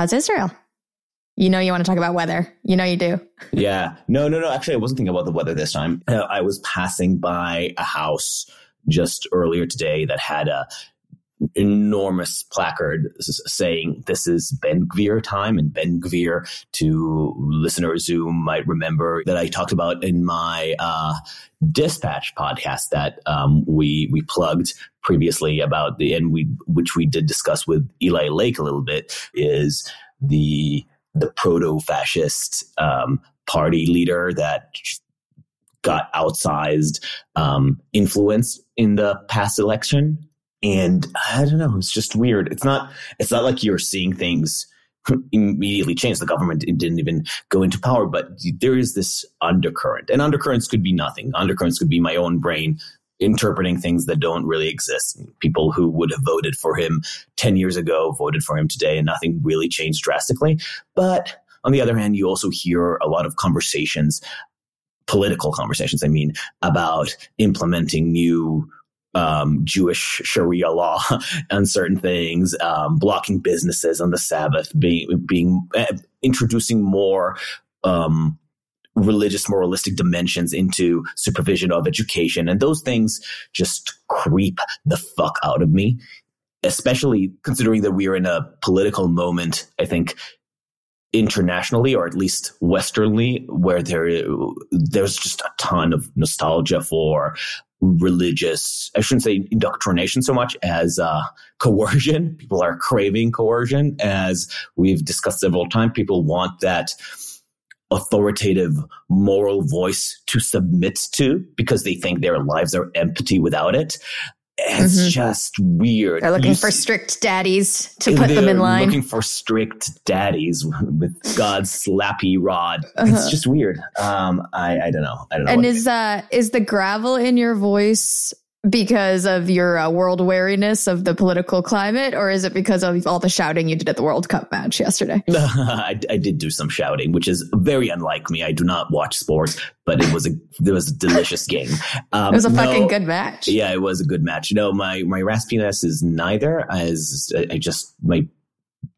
How's Israel? You know you want to talk about weather. You know you do. Yeah. No, no, no. Actually, I wasn't thinking about the weather this time. Uh, I was passing by a house just earlier today that had a enormous placard saying this is Ben Gvir time and Ben Gvir to listeners who might remember that I talked about in my uh, dispatch podcast that um, we we plugged previously about the and we which we did discuss with Eli Lake a little bit is the the proto fascist um, party leader that got outsized um, influence in the past election and I don't know, it's just weird. It's not, it's not like you're seeing things immediately change. The government didn't even go into power, but there is this undercurrent and undercurrents could be nothing. Undercurrents could be my own brain interpreting things that don't really exist. People who would have voted for him 10 years ago voted for him today and nothing really changed drastically. But on the other hand, you also hear a lot of conversations, political conversations, I mean, about implementing new um, Jewish Sharia law on certain things, um, blocking businesses on the Sabbath, being being uh, introducing more um, religious moralistic dimensions into supervision of education, and those things just creep the fuck out of me. Especially considering that we are in a political moment, I think internationally or at least westernly where there there's just a ton of nostalgia for religious, I shouldn't say indoctrination so much as uh, coercion. People are craving coercion, as we've discussed several times. People want that authoritative moral voice to submit to because they think their lives are empty without it. It's mm-hmm. just weird. They're looking you for strict daddies to put them in line. Looking for strict daddies with God's slappy rod. Uh-huh. It's just weird. Um, I, I don't know. I don't know. And is uh is the gravel in your voice because of your uh, world wariness of the political climate, or is it because of all the shouting you did at the World Cup match yesterday? I, I, did do some shouting, which is very unlike me. I do not watch sports, but it was a it was a delicious game. Um, it was a fucking no, good match. Yeah, it was a good match. No, my my raspiness is neither. As I just my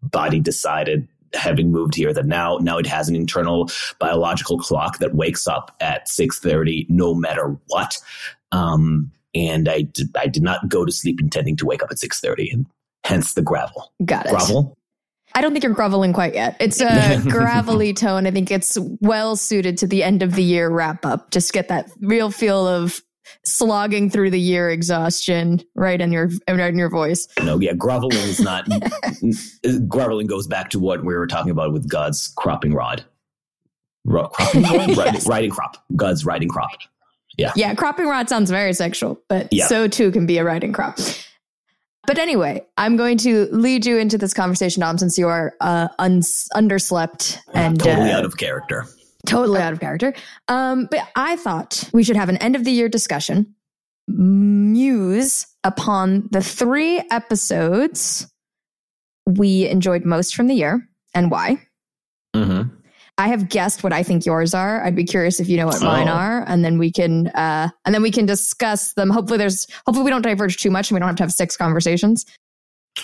body decided having moved here that now now it has an internal biological clock that wakes up at 6:30 no matter what um and I did, I did not go to sleep intending to wake up at 6.30 and hence the gravel. Got it. Gravel? I don't think you're groveling quite yet. It's a gravelly tone. I think it's well suited to the end of the year wrap up. Just get that real feel of slogging through the year exhaustion right in your right in your voice. No, yeah, groveling is not. groveling goes back to what we were talking about with God's cropping rod. Ro- cropping rod? yes. riding, riding crop. God's riding crop. Yeah. Yeah. Cropping rod sounds very sexual, but yeah. so too can be a riding crop. But anyway, I'm going to lead you into this conversation, Dom, since you are uh, uns- underslept and totally uh, out of character. Totally out of character. Um, but I thought we should have an end of the year discussion, muse upon the three episodes we enjoyed most from the year and why. Mm-hmm. I have guessed what I think yours are. I'd be curious if you know what mine oh. are, and then we can uh, and then we can discuss them. Hopefully, there's hopefully we don't diverge too much, and we don't have to have six conversations.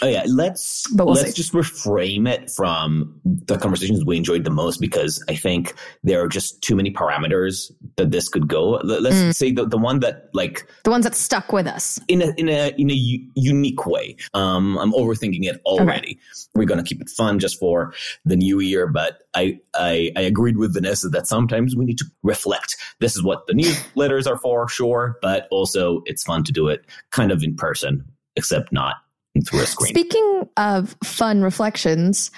Oh yeah, let's we'll let's see. just reframe it from the conversations we enjoyed the most because I think there are just too many parameters that this could go. Let's mm. say the, the one that like the ones that stuck with us in a in a in a u- unique way. Um, I'm overthinking it already. Okay. We're gonna keep it fun just for the new year, but I, I I agreed with Vanessa that sometimes we need to reflect. This is what the newsletters are for, sure, but also it's fun to do it kind of in person, except not through a screen. Speaking of fun reflections,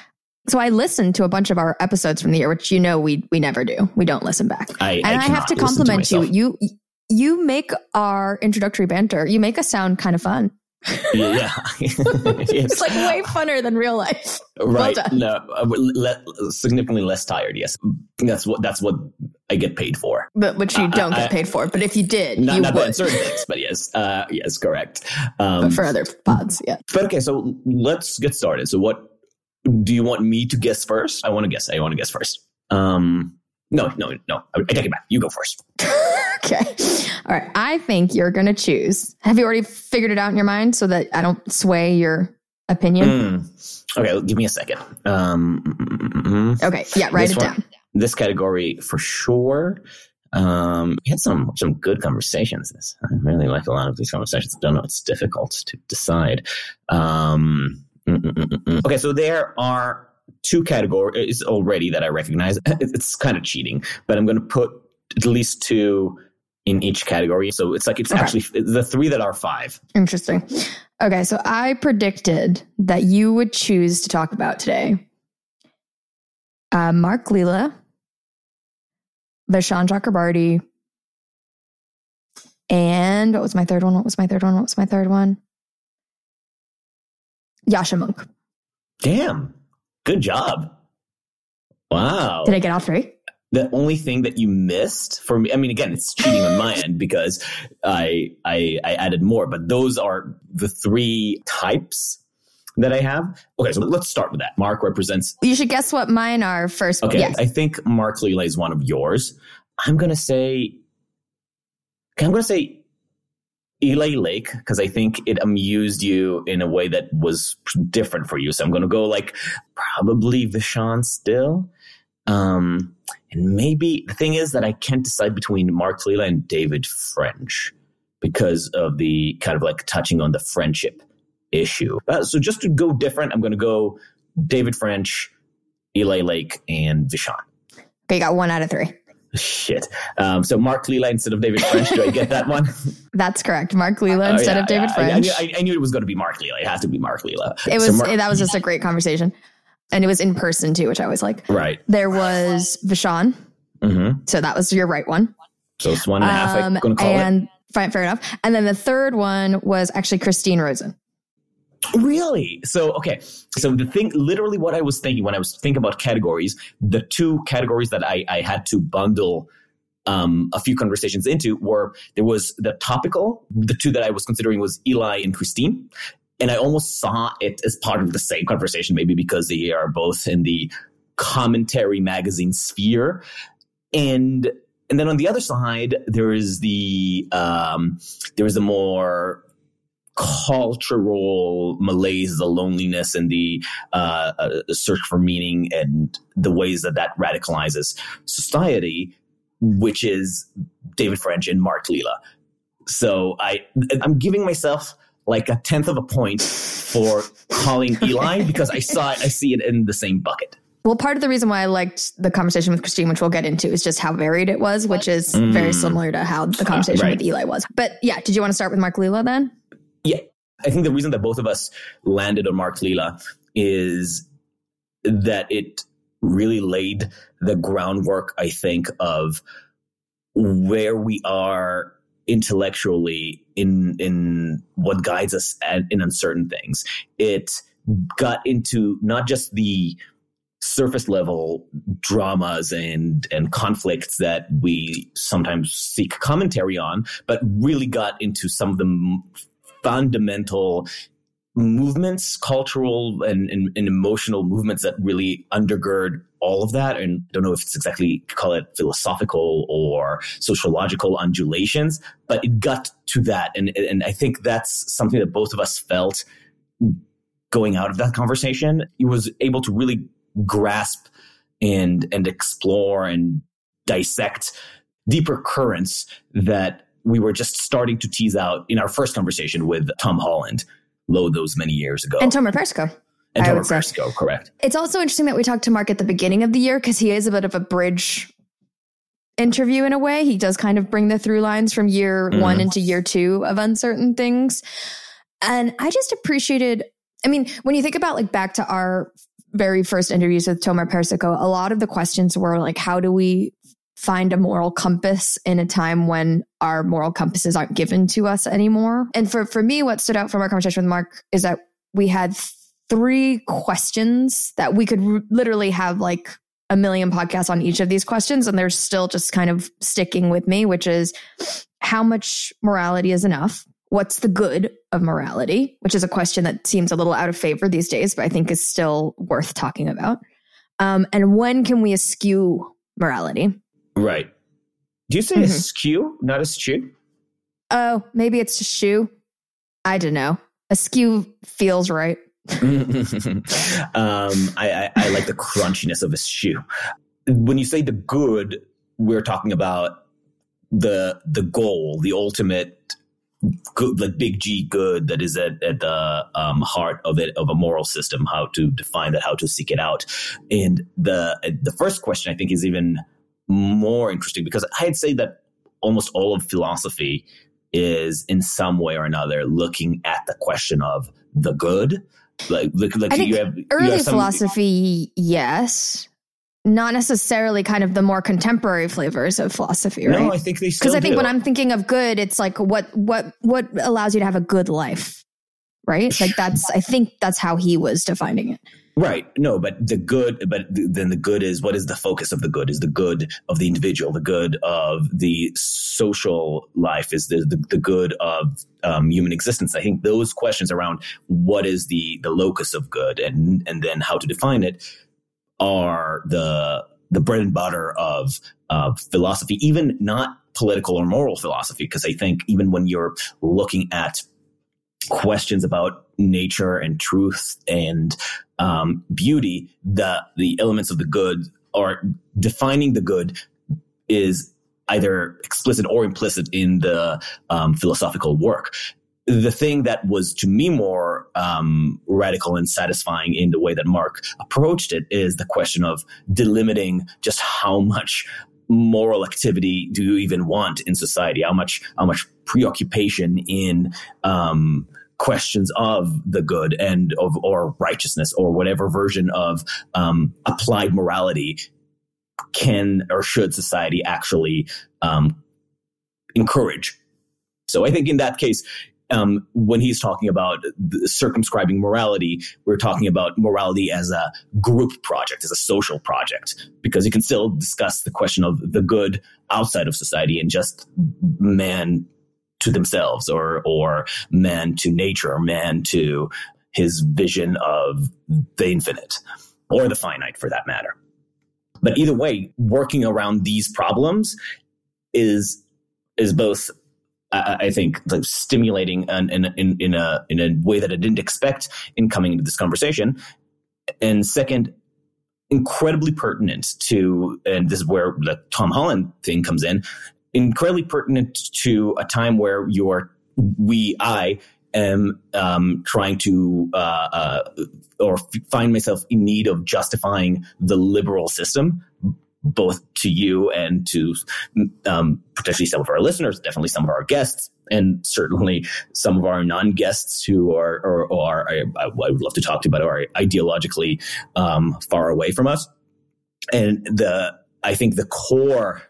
so I listened to a bunch of our episodes from the year, which you know we we never do. We don't listen back. I, and I, I have to compliment to you. You you make our introductory banter. You make us sound kind of fun yeah, it's like way funner than real life. Right? Well no, uh, le- significantly less tired. Yes, that's what that's what I get paid for. But which you don't uh, get paid for. But if you did, not, you not would. certain things. But yes, uh, yes, correct. Um, but for other pods, yeah. But okay, so let's get started. So, what do you want me to guess first? I want to guess. I want to guess first. Um, no, no, no. I take it back. You go first. okay. All right. I think you're going to choose. Have you already figured it out in your mind so that I don't sway your opinion? Mm. Okay, give me a second. Um, mm, Okay, yeah, write This it one- down. this category for sure. Um, we had some some good conversations. This I really like a lot of these conversations. Don't know it's difficult to decide. Um, okay, so there are two categories already that I recognize. It's kind of cheating, but I'm going to put at least two in each category. So it's like it's Okay. actually the three that are five. Interesting. Okay, so I predicted that you would choose to talk about today uh, Mark Lilla, Vishaan Chakrabarti, and what was my third one? What was my third one? What was my third one? Yascha Mounk. Damn, good job. Wow. Did I get all three? The only thing that you missed for me i mean again it's cheating on my end because I, I i added more but those are the three types that i have okay so let's start with that mark represents You should guess what mine are first. okay Yes. i think mark Lilla is one of yours i'm gonna say okay, i'm gonna say Eli Lake, because I think it amused you in a way that was different for you. So I'm going to go like probably Vishaan still. Um, and maybe the thing is that I can't decide between Mark Lilla and David French because of the kind of like touching on the friendship issue. Uh, so just to go different, I'm going to go David French, Eli Lake, and Vishaan. Okay, you got one out of three. Shit. Um, so Mark Lilla instead of David French. Do I get that one? That's correct. Mark Lilla Oh, instead yeah, of David yeah. I- I, French. I, I knew it was going to be Mark Lilla. It has to be Mark Lilla. it was So Mark- that was just a great conversation. And it was in person too, which I always like. right. There was Vishaan. hmm So that was your right one. So it's one and a half. Um, I'm going to call and fine, fair enough. And then the third one was actually Christine Rosen. Really? So okay. So the thing, literally, what I was thinking when I was thinking about categories, the two categories that I, I had to bundle um, a few conversations into were there was the topical. The two that I was considering was Eli and Christine. And I almost saw it as part of the same conversation, maybe because they are both in the commentary magazine sphere. And and then on the other side, there is the um, there is a more cultural malaise, the loneliness, and the uh, uh, search for meaning, and the ways that that radicalizes society, which is David French and Mark Lilla. So I I'm giving myself like a tenth of a point for calling Eli because I saw it, I see it in the same bucket. Well, part of the reason why I liked the conversation with Christine, which we'll get into, is just how varied it was, which is very Mm. similar to how the conversation right. with Eli was. But yeah, did you want to start with Mark Lilla then? Yeah. I think the reason that both of us landed on Mark Lilla is that it really laid the groundwork, I think, of where we are intellectually in in what guides us at, in uncertain things. It got into not just the surface level dramas and and conflicts that we sometimes seek commentary on, but really got into some of the fundamental movements, cultural and, and, and emotional movements that really undergird all of that. And I don't know if it's exactly call it philosophical or sociological undulations, but it got to that. And, and I think that's something that both of us felt going out of that conversation. He was able to really grasp and, and explore and dissect deeper currents that we were just starting to tease out in our first conversation with Tom Holland, lo those many years ago. And Tomer Persico. And I Tomer would. Persico, correct. It's also interesting that we talked to Mark at the beginning of the year because he is a bit of a bridge interview in a way. He does kind of bring the through lines from year Mhm. one into year two of uncertain things. And I just appreciated, I mean, when you think about like back to our very first interviews with Tomer Persico, a lot of the questions were like, how do we find a moral compass in a time when our moral compasses aren't given to us anymore? And for, for me, what stood out from our conversation with Mark is that we had three questions that we could r- literally have like a million podcasts on each of these questions and they're still just kind of sticking with me which is how much morality is enough? What's the good of morality? Which is a question that seems a little out of favor these days but i think is still worth talking about. Um, and when can we eschew morality? Right. Do you say Mhm. askew, not eschew? oh maybe it's a shoe i don't know askew feels right um, I, I, I like the crunchiness of his shoe. When you say the good, we're talking about the the goal, the ultimate good, the big G good that is at, at the um, heart of it of a moral system. How to define that? How to seek it out? And the the first question I think is even more interesting because I'd say that almost all of philosophy is in some way or another looking at the question of the good. Like, like, like I think you have early you have some- philosophy, yes. Not necessarily kind of the more contemporary flavors of philosophy, right? No, I think they still because I think do. when I'm thinking of good, it's like what what what allows you to have a good life, right? Like that's I think that's how he was defining it. Right. No, but the good, but then the good is what is the focus of the good? Is the good of the individual, the good of the social life, is the, the, the good of um, human existence? I think those questions around what is the, the locus of good and, and then how to define it are the, the bread and butter of, of philosophy, even not political or moral philosophy. Cause I think even when you're looking at questions about nature and truth and um, beauty, the the elements of the good or defining the good is either explicit or implicit in the um, philosophical work. The thing that was to me more um, radical and satisfying in the way that Mark approached it is the question of delimiting just how much moral activity do you even want in society? How much how much preoccupation in um, questions of the good and of or righteousness or whatever version of um, applied morality can or should society actually um, encourage? So I think in that case, um, when he's talking about circumscribing morality, we're talking about morality as a group project, as a social project, because you can still discuss the question of the good outside of society and just man to themselves or or man to nature or man to his vision of the infinite or the finite for that matter. But either way, working around these problems is is both I, think like stimulating in, in, in a in a way that I didn't expect in coming into this conversation. And second, incredibly pertinent to, and this is where the Tom Holland thing comes in, incredibly pertinent to a time where you're we I am um, trying to uh, uh, or find myself in need of justifying the liberal system both to you and to um, potentially some of our listeners, definitely some of our guests, and certainly some of our non-guests who are or, or are I, I would love to talk to, but are ideologically um, far away from us. And the I think the core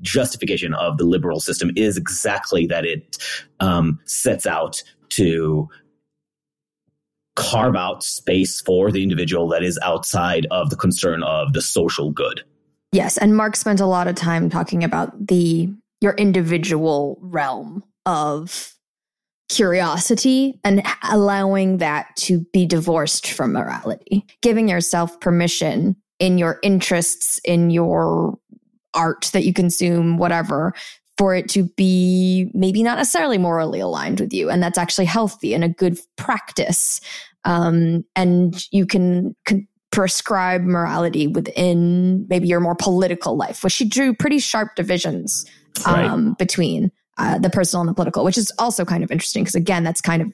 justification of the liberal system is exactly that it um, sets out to carve out space for the individual that is outside of the concern of the social good. Yes, and Mark spent a lot of time talking about the your individual realm of curiosity and allowing that to be divorced from morality, giving yourself permission in your interests, in your art that you consume, whatever, for it to be maybe not necessarily morally aligned with you. And that's actually healthy and a good practice. Um, and you can, can prescribe morality within maybe your more political life, which she drew pretty sharp divisions um, right. between uh, the personal and the political, which is also kind of interesting because again, that's kind of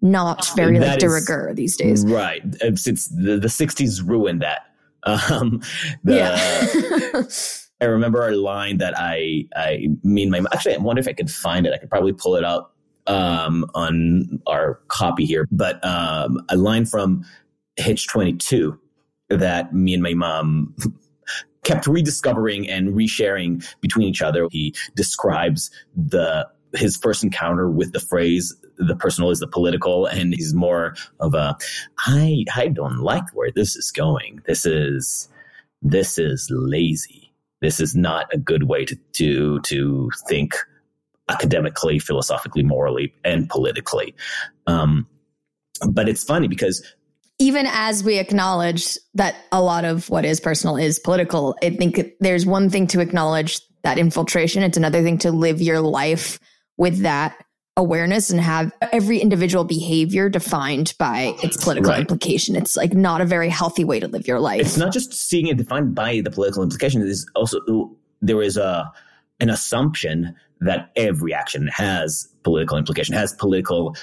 not very that like de rigueur these days. Right. Since the, the 60s ruined that. Um, the, yeah. I remember a line that I, I mean, my, actually, I wonder if I could find it. I could probably pull it up um, on our copy here, but um, a line from Hitch 22 that me and my mom kept rediscovering and resharing between each other. He describes the his first encounter with the phrase the personal is the political and he's more of a I I don't like where this is going. This is this is lazy. This is not a good way to to to think academically, philosophically, morally, and politically. Um, but it's funny because even as we acknowledge that a lot of what is personal is political, I think there's one thing to acknowledge that infiltration. It's another thing to live your life with that awareness and have every individual behavior defined by its political right. implication. It's like not a very healthy way to live your life. It's not just seeing it defined by the political implication. There's also there is a an assumption that every action has political implication, has political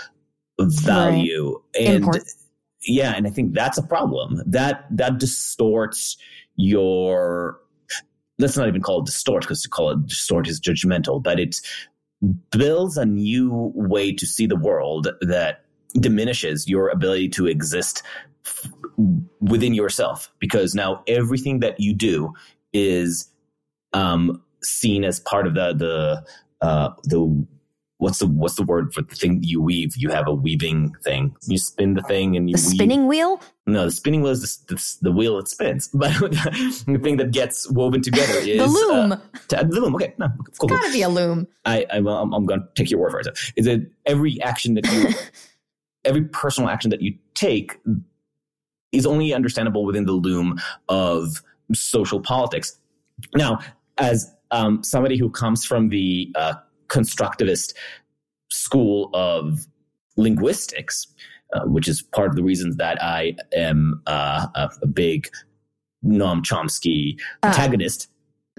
value, right. and Import. Yeah, and I think that's a problem. That that distorts your let's not even call it distort because to call it distort is judgmental, but it builds a new way to see the world that diminishes your ability to exist within yourself because now everything that you do is um, seen as part of the the uh, the what's the what's the word for the thing you weave? You have a weaving thing. You spin the thing and you the spinning wheel. No, the spinning wheel is the, the, the wheel that spins, but the thing that gets woven together is the loom. Uh, to, the loom. Okay, no, cool. It's gotta be a loom. I, I well, I'm, I'm going to take your word for it. Is it every action that you, every personal action that you take, is only understandable within the loom of social politics. Now, as um, somebody who comes from the uh, constructivist school of linguistics, uh, which is part of the reasons that I am uh, a, big Noam Chomsky uh, antagonist.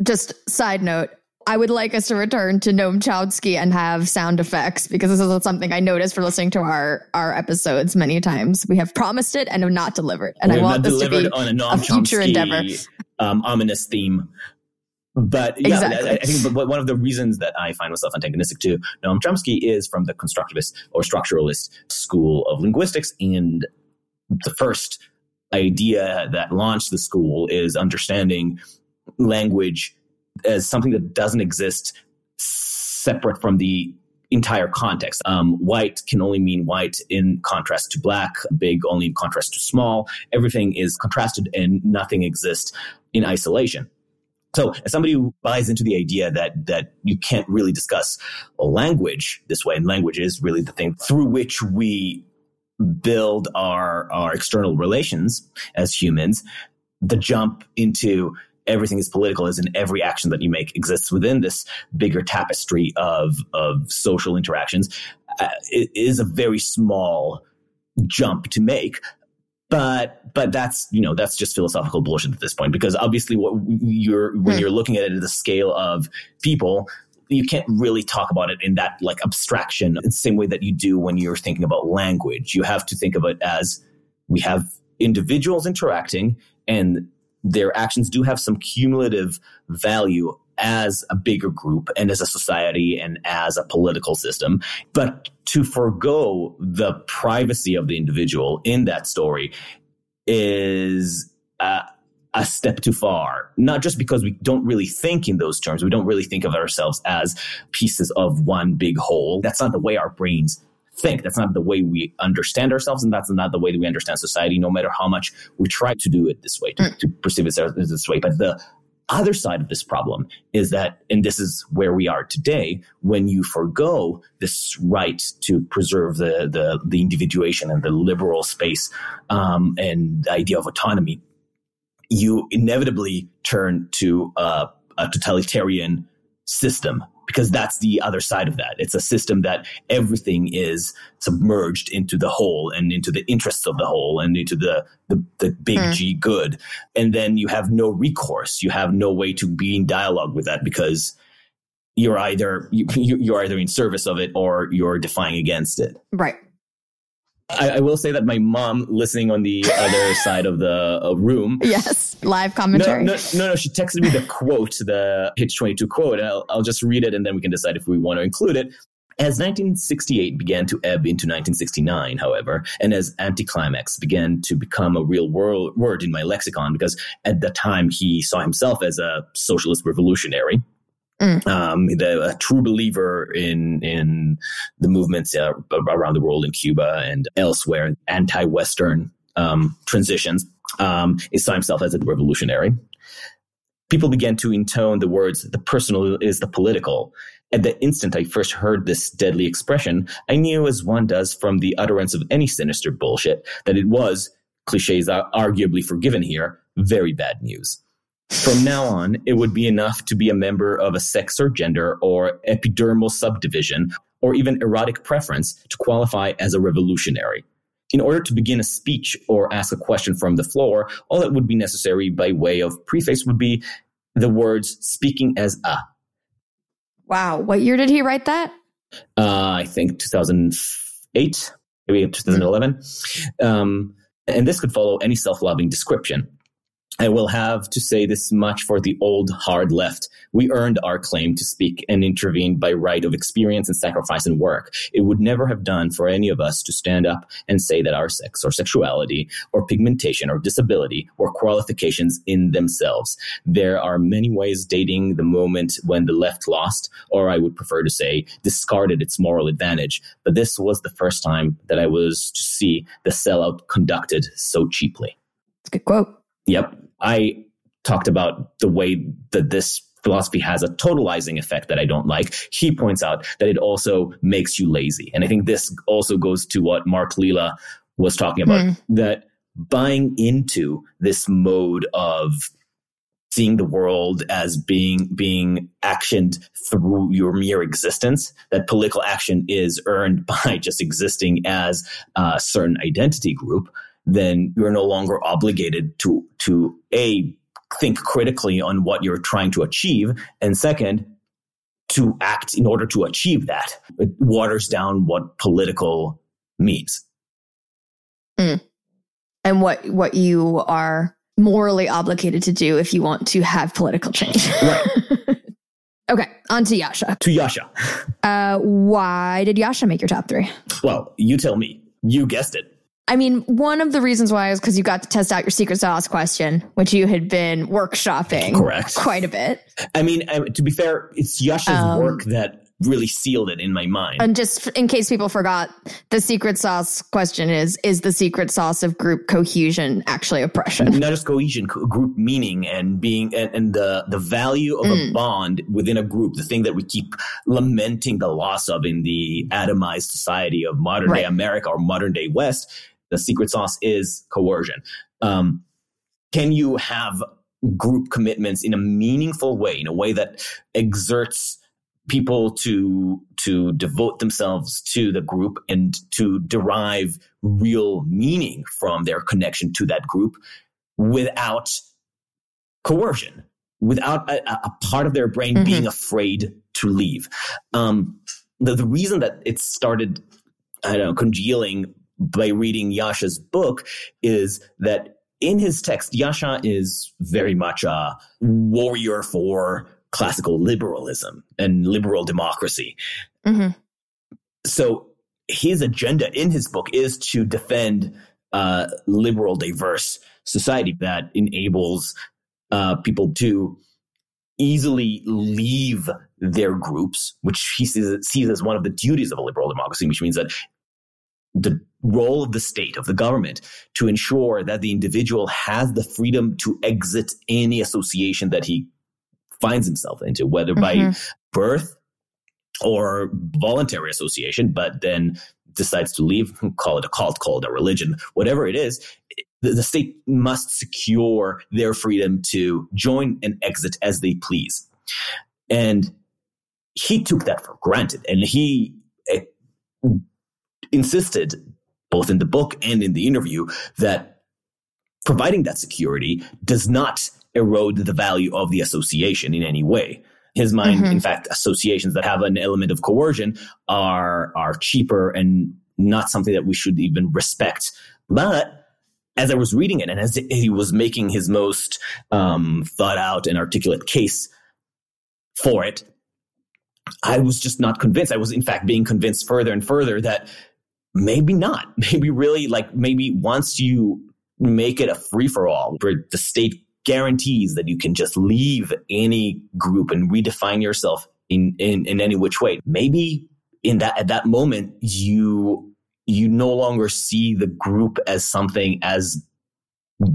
just side note. I would like us to return to Noam Chomsky and have sound effects because this is something I noticed for listening to our our episodes many times. We have promised it and have not delivered, and I want this to be on a, Noam a future Chomsky, endeavor. Um, ominous theme but yeah, exactly. I, I, think one of the reasons that I find myself antagonistic to Noam Chomsky is from the constructivist or structuralist school of linguistics. And the first idea that launched the school is understanding language as something that doesn't exist separate from the entire context. Um, white can only mean white in contrast to black, big only in contrast to small. Everything is contrasted and nothing exists in isolation. So as somebody who buys into the idea that that you can't really discuss language this way, and language is really the thing through which we build our our external relations as humans, the jump into everything is political is in every action that you make exists within this bigger tapestry of of social interactions uh, is a very small jump to make but but that's you know that's just philosophical bullshit at this point because obviously what you're when hmm. you're looking at it at the scale of people you can't really talk about it in that like abstraction in the same way that you do when you're thinking about language you have to think of it as we have individuals interacting and their actions do have some cumulative value as a bigger group and as a society and as a political system. But to forego the privacy of the individual in that story is uh, a step too far. Not just because we don't really think in those terms. We don't really think of ourselves as pieces of one big whole. That's not the way our brains think. That's not the way we understand ourselves, and that's not the way that we understand society, no matter how much we try to do it this way, to, to perceive it this way. But the other side of this problem is that, and this is where we are today, when you forego this right to preserve the the, the individuation and the liberal space um, and the idea of autonomy, you inevitably turn to a totalitarian system because that's the other side of that. It's a system that everything is submerged into the whole and into the interests of the whole and into the, the, the big mm. G good. And then you have no recourse. You have no way to be in dialogue with that because you're either, you, you're either in service of it or you're defying against it. Right. I, I, will say that my mom, listening on the other side of the uh, room, yes, live commentary. No, no, no, no, She texted me the quote, the Hitch twenty two quote. I'll, I'll just read it, and then we can decide if we want to include it. As 1968 began to ebb into 1969, however, and as anticlimax began to become a real world, word in my lexicon, because at the time he saw himself as a socialist revolutionary, Mm. Um, the, a true believer in in the movements uh, around the world in Cuba and elsewhere, anti-Western um, transitions. Um, he saw himself as a revolutionary. People began to intone the words "the personal is the political." At the instant I first heard this deadly expression, I knew, as one does from the utterance of any sinister bullshit, that it was cliches are arguably forgiven here very bad news. From now on, it would be enough to be a member of a sex or gender or epidermal subdivision or even erotic preference to qualify as a revolutionary. In order to begin a speech or ask a question from the floor, all that would be necessary by way of preface would be the words speaking as a. Wow. What year did he write that? Uh, I think 2008, maybe 2011. Um, and this could follow any self loving description. I will have to say this much for the old hard left. We earned our claim to speak and intervene by right of experience and sacrifice and work. It would never have done for any of us to stand up and say that our sex or sexuality or pigmentation or disability were qualifications in themselves. There are many ways dating the moment when the left lost, or I would prefer to say discarded its moral advantage. But this was the first time that I was to see the sellout conducted so cheaply. It's a good quote. Yep. I talked about the way that this philosophy has a totalizing effect that I don't like. He points out that it also makes you lazy. And I think this also goes to what Mark Lilla was talking about mm. that buying into this mode of seeing the world as being being actioned through your mere existence that political action is earned by just existing as a certain identity group then you're no longer obligated to to a think critically on what you're trying to achieve and second to act in order to achieve that. It waters down what political means. Mm. and what what you are morally obligated to do if you want to have political change. Right. Okay on to Yascha. To Yascha. Uh, why did Yascha make your top three? Well you tell me. You guessed it I mean, one of the reasons why is because you got to test out your secret sauce question, which you had been workshopping correct quite a bit. I mean, to be fair, it's Yascha's um, work that really sealed it in my mind. And just in case people forgot, the secret sauce question is is the secret sauce of group cohesion actually oppression? Not just cohesion, group meaning and being and, and the the value of mm. a bond within a group, the thing that we keep lamenting the loss of in the atomized society of modern right. day America or modern day West the secret sauce is coercion. Um, can you have group commitments in a meaningful way, in a way that exerts people to to devote themselves to the group and to derive real meaning from their connection to that group without coercion, without a, a part of their brain mm-hmm. being afraid to leave. Um, the, the reason that it started, I don't know, congealing by reading Yascha's book is that in his text, Yascha is very much a warrior for classical liberalism and liberal democracy. Mm-hmm. So his agenda in his book is to defend a liberal, diverse society that enables uh, people to easily leave their groups, which he sees, sees as one of the duties of a liberal democracy, which means that the role of the state, of the government, to ensure that the individual has the freedom to exit any association that he finds himself into, whether mm-hmm. by birth or voluntary association, but then decides to leave, call it a cult, call it a religion, whatever it is, the, the state must secure their freedom to join and exit as they please. And he took that for granted and he eh, insisted both in the book and in the interview that providing that security does not erode the value of the association in any way. His mind, mm-hmm. in fact, associations that have an element of coercion are are cheaper and not something that we should even respect. But as I was reading it and as he was making his most um, thought out and articulate case for it, I was just not convinced. I was, in fact, being convinced further and further that maybe not. Maybe really like maybe once you make it a free for all where the state guarantees that you can just leave any group and redefine yourself in, in, in any which way. Maybe in that, at that moment, you, you no longer see the group as something as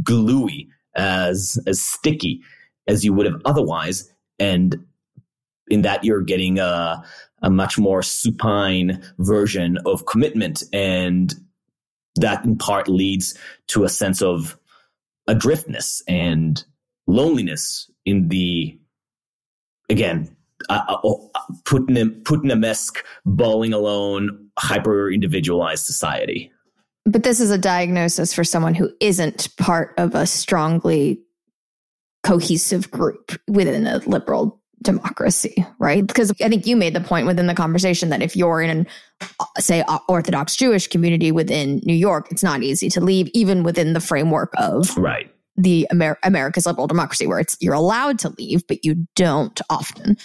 gluey, as, as sticky as you would have otherwise. And in that you're getting a, a much more supine version of commitment. And that in part leads to a sense of adriftness and loneliness in the, again, uh, Putnam Putnam-esque bowling alone, hyper individualized society. But this is a diagnosis for someone who isn't part of a strongly cohesive group within a liberal democracy, right? Because I think you made the point within the conversation that if you're in an, say, Orthodox Jewish community within New York, it's not easy to leave, even within the framework of right the Amer- America's liberal democracy, where it's you're allowed to leave, but you don't often.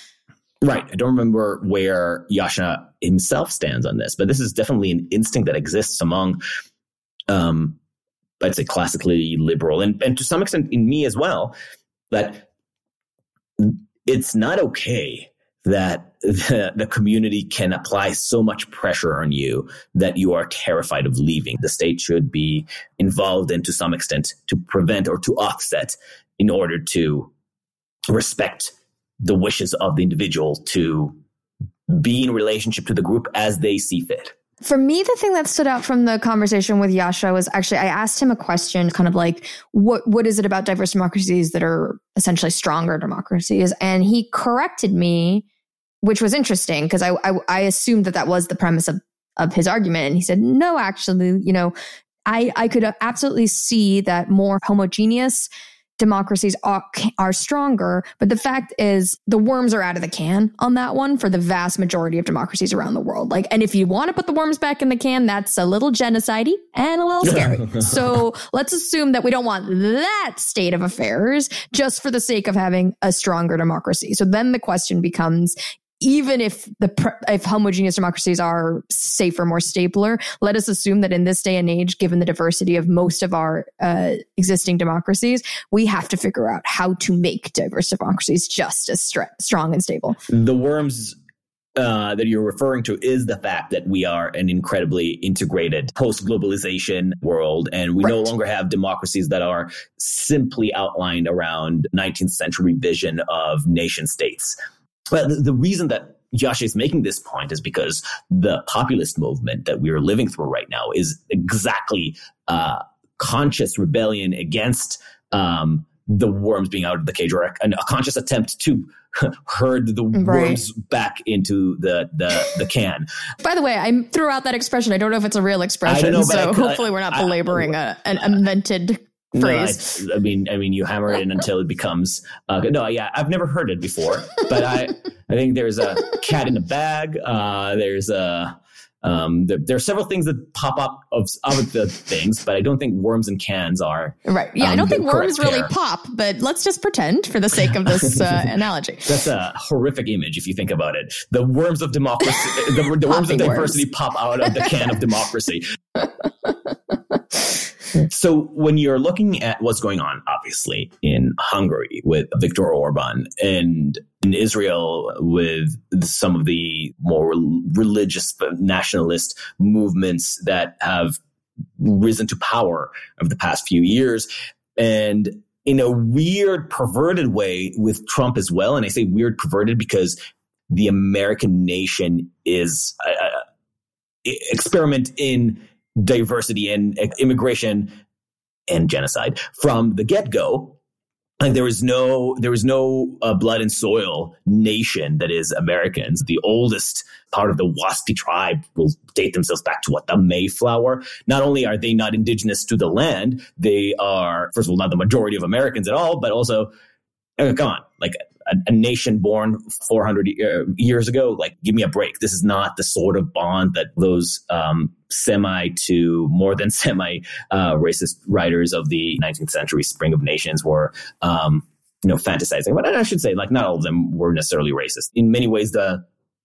Right. I don't remember where Yascha himself stands on this, but this is definitely an instinct that exists among, um, I'd say, classically liberal, and and to some extent in me as well, that it's not okay that the, the community can apply so much pressure on you that you are terrified of leaving. The state should be involved in to some extent to prevent or to offset in order to respect the wishes of the individual to be in relationship to the group as they see fit. For me, the thing that stood out from the conversation with Yascha was actually I asked him a question, kind of like, what what is it about diverse democracies that are essentially stronger democracies? And he corrected me, which was interesting because I, I I assumed that that was the premise of of his argument, and he said, no, actually, you know, I I could absolutely see that more homogeneous democracies are, are stronger. But the fact is, the worms are out of the can on that one for the vast majority of democracies around the world. Like, and if you want to put the worms back in the can, that's a little genocidey and a little scary. so let's assume that we don't want that state of affairs just for the sake of having a stronger democracy. So then the question becomes even if the if homogeneous democracies are safer, more stabler, let us assume that in this day and age, given the diversity of most of our uh, existing democracies, we have to figure out how to make diverse democracies just as strong and stable. The worms uh, that you're referring to is the fact that we are an incredibly integrated post globalization world, and we right. no longer have democracies that are simply outlined around 19th century vision of nation states. But the, the reason that Yascha is making this point is because the populist movement that we are living through right now is exactly uh, conscious rebellion against um, the worms being out of the cage, or a, a conscious attempt to herd the right. worms back into the, the the can. By the way, I threw out that expression. I don't know if it's a real expression, know, so I, hopefully we're not belaboring I, a, an invented phrase. No, I, I, mean, I mean, you hammer it in until it becomes. Uh, no, yeah, I've never heard it before, but I, I think there's a cat in a bag. Uh, there's a. Um, there, there, are several things that pop up of, of the things, but I don't think worms and cans are right. Yeah, um, I don't think worms really pop, but let's just pretend for the sake of this uh, analogy. That's a horrific image if you think about it. The worms of democracy, the, the worms of diversity worms. pop out of the can of democracy. Mm. So when you're looking at what's going on, obviously in Hungary with Viktor Orban and in Israel with some of the more religious uh, nationalist movements that have risen to power over the past few years. And in a weird, perverted way with Trump as well. And I say weird, perverted because the American nation is uh, uh experiment in diversity and immigration and genocide from the get go. Like there was no, there was no uh, blood and soil nation that is Americans. The oldest part of the Waspi tribe will date themselves back to what the Mayflower. Not only are they not indigenous to the land, they are first of all not the majority of Americans at all, but also, come on, like a, a nation born 400 uh, years ago. Like, give me a break. This is not the sort of bond that those um, semi to more than semi uh, racist writers of the 19th century Spring of Nations were. Um, you know, fantasizing, but I should say, like, not all of them were necessarily racist. In many ways, the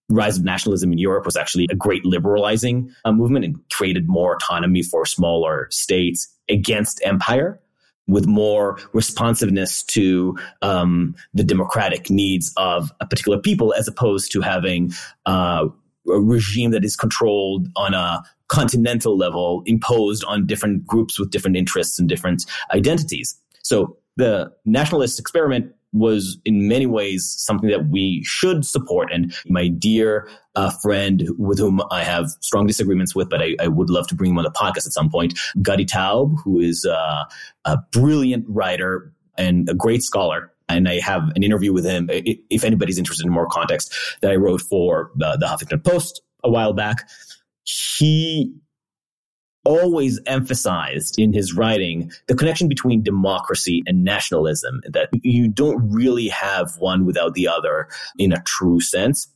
rise of nationalism in Europe was actually a great liberalizing uh, movement and created more autonomy for smaller states against empire with more responsiveness to um, the democratic needs of a particular people as opposed to having uh, a regime that is controlled on a continental level imposed on different groups with different interests and different identities. So the nationalist experiment was in many ways something that we should support. And my dear uh, friend with whom I have strong disagreements with, but I, I, would love to bring him on the podcast at some point, Gadi Taub, who is uh, a brilliant writer and a great scholar and I have an interview with him. If anybody's interested in more context, that I wrote for the, the Huffington Post a while back. He always emphasized in his writing the connection between democracy and nationalism, that you don't really have one without the other in a true sense.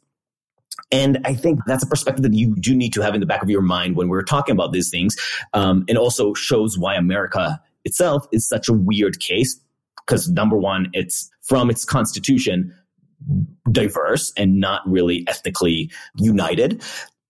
And I think that's a perspective that you do need to have in the back of your mind when we're talking about these things. Um, and also shows why America itself is such a weird case. Because number one, it's from its constitution diverse and not really ethnically united.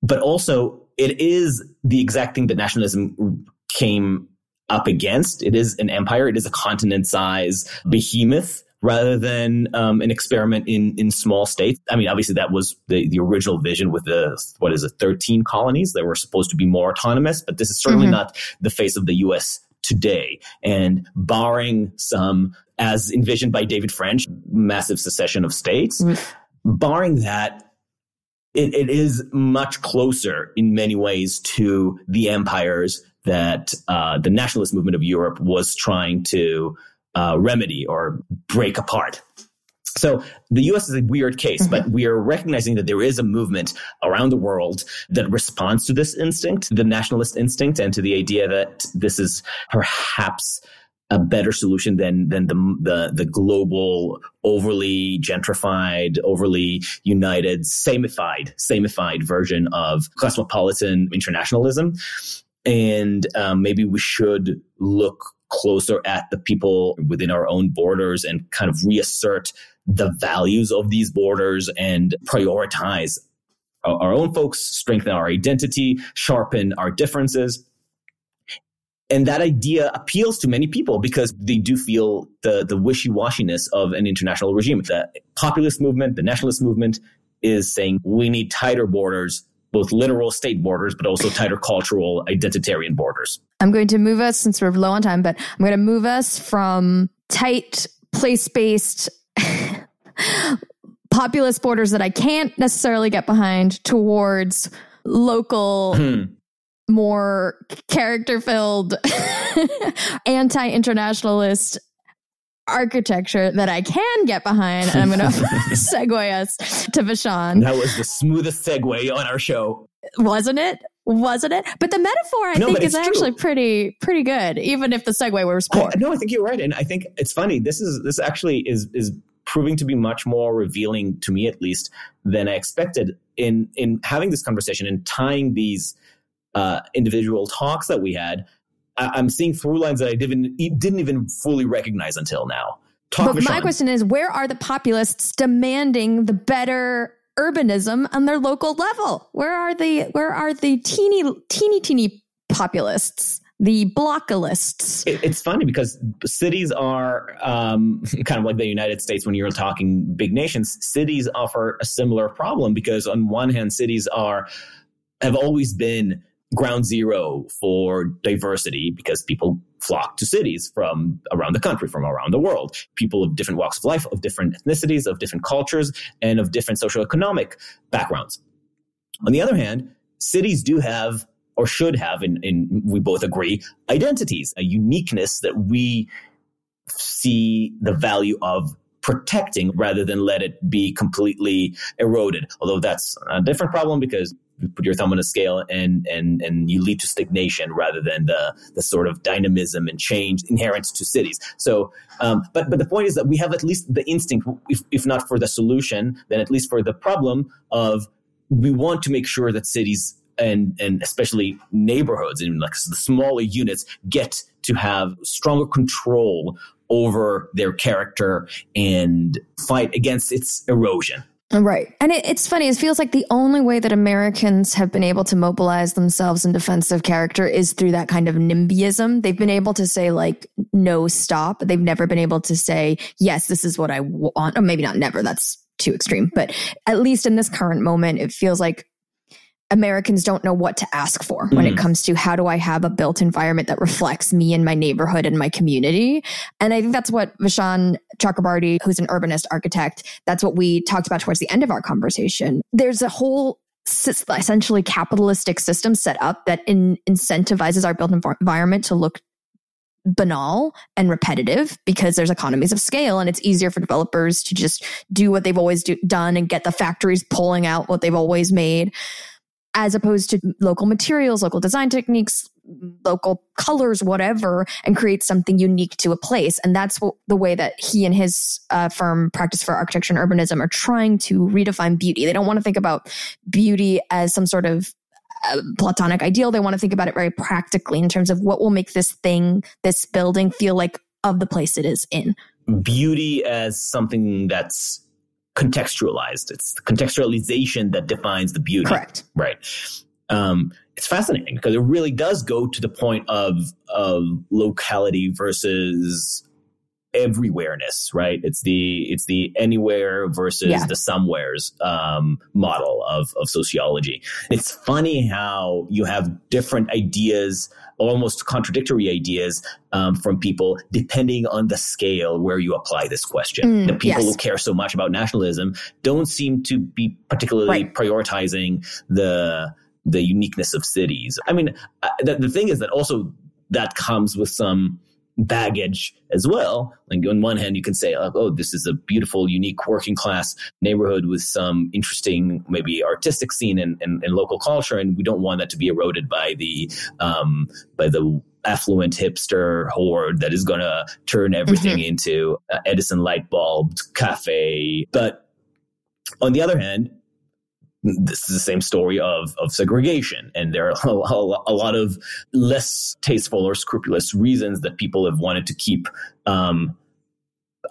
But also, it is the exact thing that nationalism came up against. It is an empire. It is a continent size behemoth rather than um, an experiment in in small states. I mean, obviously that was the the original vision with the what is it, thirteen colonies that were supposed to be more autonomous, but this is certainly mm-hmm. not the face of the U.S. today. And barring some, as envisioned by David French, massive secession of states, mm-hmm. barring that. It, it is much closer in many ways to the empires that uh, the nationalist movement of Europe was trying to uh, remedy or break apart. So the US is a weird case, mm-hmm. but we are recognizing that there is a movement around the world that responds to this instinct, the nationalist instinct, and to the idea that this is perhaps a better solution than than the the, the global, overly gentrified, overly united, samified, sameified version of cosmopolitan internationalism. And um, maybe we should look closer at the people within our own borders and kind of reassert the values of these borders and prioritize our own folks, strengthen our identity, sharpen our differences. And that idea appeals to many people because they do feel the, the wishy-washiness of an international regime. The populist movement, the nationalist movement is saying we need tighter borders both literal state borders, but also tighter cultural identitarian borders. I'm going to move us, since we're low on time, but I'm going to move us from tight place based populist borders that I can't necessarily get behind towards local. Hmm. More character filled, anti internationalist architecture that I can get behind. And I'm going to segue us to Vishaan. That was the smoothest segue on our show. Wasn't it? Wasn't it? But the metaphor, I no, think, is actually pretty pretty good, even if the segue was poor. no, I think you're right, and I think it's funny. This is this actually is is proving to be much more revealing to me, at least, than I expected in in having this conversation and tying these uh, individual talks that we had I, am seeing through lines that I didn't didn't even fully recognize until now. Talk but my question is, where are the populists demanding the better urbanism on their local level? Where are the where are the teeny teeny teeny populists? the blockalists. It, it's funny because cities are um, kind of like the United States when you're talking big nations. Cities offer a similar problem because on one hand, cities are have always been ground zero for diversity because people flock to cities from around the country, from around the world. People of different walks of life, of different ethnicities, of different cultures, and of different socioeconomic backgrounds. On the other hand, cities do have or should have, and, and we both agree, identities, a uniqueness that we see the value of protecting rather than let it be completely eroded. Although that's a different problem because put your thumb on a scale and and and you lead to stagnation rather than the the sort of dynamism and change inherent to cities. So, um, but but the point is that we have at least the instinct, if if not for the solution, then at least for the problem of we want to make sure that cities and and especially neighborhoods and like the smaller units get to have stronger control over their character and fight against its erosion. Right. And it, it's funny. It feels like the only way that Americans have been able to mobilize themselves in defense of character is through that kind of NIMBYism. They've been able to say, like, no, stop. They've never been able to say, yes, this is what I want. Or maybe not never. That's too extreme. But at least in this current moment, it feels like Americans don't know what to ask for when mm. it comes to how do I have a built environment that reflects me and my neighborhood and my community. And I think that's what Vishaan Chakrabarti, who's an urbanist architect, that's what we talked about towards the end of our conversation. There's a whole essentially capitalistic system set up that in, incentivizes our built environment to look banal and repetitive because there's economies of scale and it's easier for developers to just do what they've always do, done and get the factories pulling out what they've always made as opposed to local materials, local design techniques, local colors, whatever, and create something unique to a place. And that's what, the way that he and his uh, firm, Practice for Architecture and Urbanism, are trying to redefine beauty. They don't want to think about beauty as some sort of uh, platonic ideal. They want to think about it very practically in terms of what will make this thing, this building, feel like of the place it is in. Beauty as something that's contextualized. It's the contextualization that defines the beauty. Correct. Right. Um, it's fascinating because it really does go to the point of of locality versus everywhereness, right? It's the it's the anywhere versus yeah. the somewheres um, model of of sociology. It's funny how you have different ideas, almost contradictory ideas, um, from people depending on the scale where you apply this question. Mm, the people yes. who care so much about nationalism don't seem to be particularly right. prioritizing the the uniqueness of cities. I mean, uh, the, the thing is that also that comes with some baggage as well. Like on one hand, you can say, like, oh, this is a beautiful, unique working class neighborhood with some interesting, maybe artistic scene and, and, and local culture, and we don't want that to be eroded by the um, by the affluent hipster horde that is going to turn everything mm-hmm. into Edison light bulb cafe. But on the other hand, this is the same story of, of segregation. And there are a, a, lot of less tasteful or scrupulous reasons that people have wanted to keep um,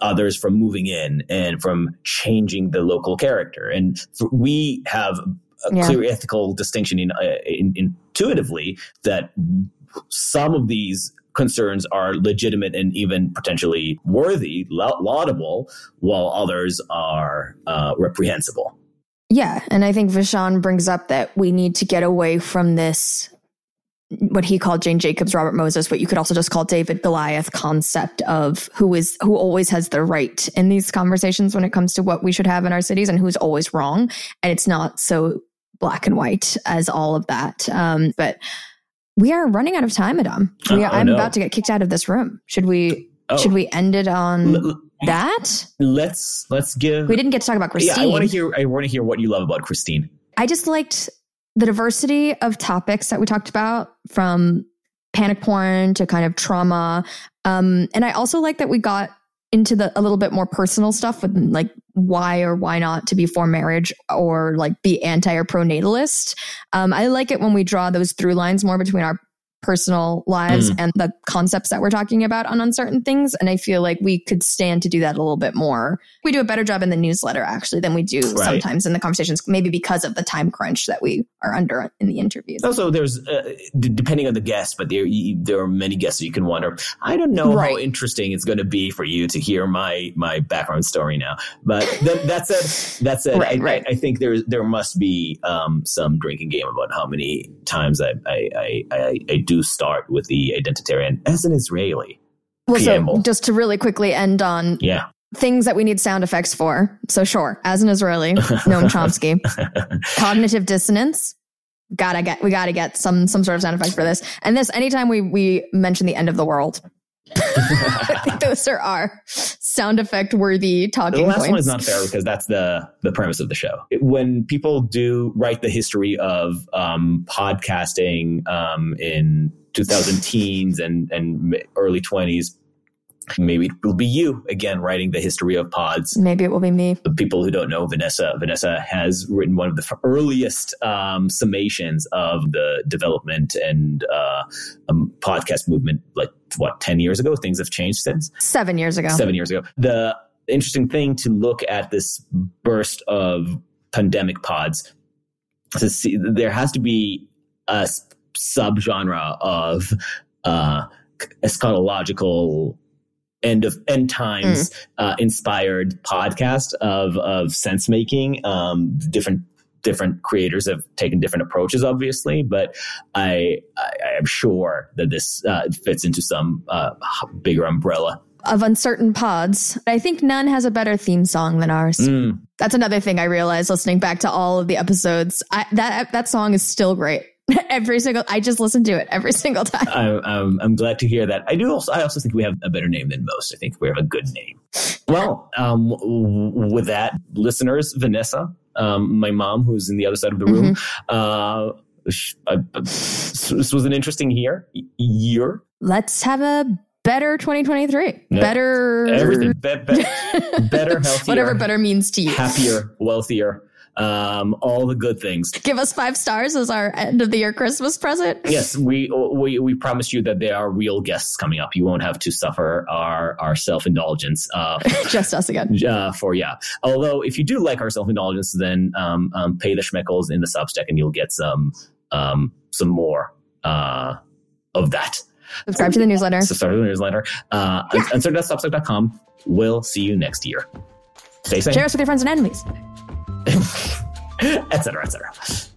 others from moving in and from changing the local character. And for, we have a yeah. clear ethical distinction in, uh, in, intuitively that some of these concerns are legitimate and even potentially worthy, laudable, while others are uh, reprehensible. Yeah. And I think Vishaan brings up that we need to get away from this, what he called Jane Jacobs, Robert Moses, but you could also just call David Goliath concept of who is, who always has the right in these conversations when it comes to what we should have in our cities and who's always wrong. And it's not so black and white as all of that. Um, but we are running out of time, Adam. We, oh, I'm no. about to get kicked out of this room. Should we, oh. should we end it on? L- that? Let's let's give we didn't get to talk about christine yeah, i want to hear i want to hear what you love about christine. I just liked the diversity of topics that we talked about from panic porn to kind of trauma. Um, and i also like that we got into the a little bit more personal stuff with like why or why not to be for marriage or like be anti or pro natalist um, i like it when we draw those through lines more between our personal lives mm. and the concepts that we're talking about on uncertain things. And I feel like we could stand to do that a little bit more. We do a better job in the newsletter actually than we do right. sometimes in the conversations, maybe because of the time crunch that we are under in the interviews. Also, there's uh, d- depending on the guest, but there there are many guests you can wonder. I don't know right. how interesting it's going to be for you to hear my my background story now. But th- that said, that said, right, I, right. I, I, think there there must be um, some drinking game about how many times I I, I, I, I do start with the identitarian as an Israeli. Well, preamble. so just to really quickly end on yeah. things that we need sound effects for. So sure, as an Israeli, Noam Chomsky, cognitive dissonance. Gotta get, we gotta get some some sort of sound effect for this. And this, anytime we we mention the end of the world, I think those are our sound effect worthy talking. The last points. one is not fair because that's the the premise of the show. When people do write the history of um, podcasting um, in 2000 teens and and early 20s, Maybe it will be you again writing the history of pods. Maybe it will be me. The people who don't know Vanessa, Vanessa has written one of the earliest um, summations of the development and uh, um, podcast movement, like what, 10 years ago? Things have changed since? Seven years ago. Seven years ago. The interesting thing to look at this burst of pandemic pods to see there has to be a subgenre of uh, eschatological end of end times mm. uh, inspired podcast of of sense making. Um, different different creators have taken different approaches, obviously, but I I, am sure that this uh, fits into some uh, bigger umbrella of uncertain pods. I think none has a better theme song than ours. Mm. That's another thing I realized listening back to all of the episodes. I, that that song is still great. every single. I just listen to it every single time. I'm, I'm, I'm glad to hear that. I do also. I also think we have a better name than most. I think we have a good name. Well, um, with that, listeners, Vanessa, um, my mom, who's in the other side of the room. Uh, sh- uh, this was an interesting year. Year. Let's have a better 2023. Yeah. Better Everything. Be- be- better, healthier, Whatever better means to you. happier, wealthier. Um, all the good things. Give us five stars as our end of the year Christmas present. Yes, we we we promise you that there are real guests coming up. You won't have to suffer our our self indulgence. Uh, Just us again. uh, for yeah. Although if you do like our self indulgence, then um, um, pay the schmeckles in the Substack, and you'll get some um, some more uh, of that. Subscribe to the newsletter. Subscribe to the newsletter. Uh, Yeah. Answer.substack.com. We'll see you next year. Stay safe, Share us with your friends and enemies. etc. etc.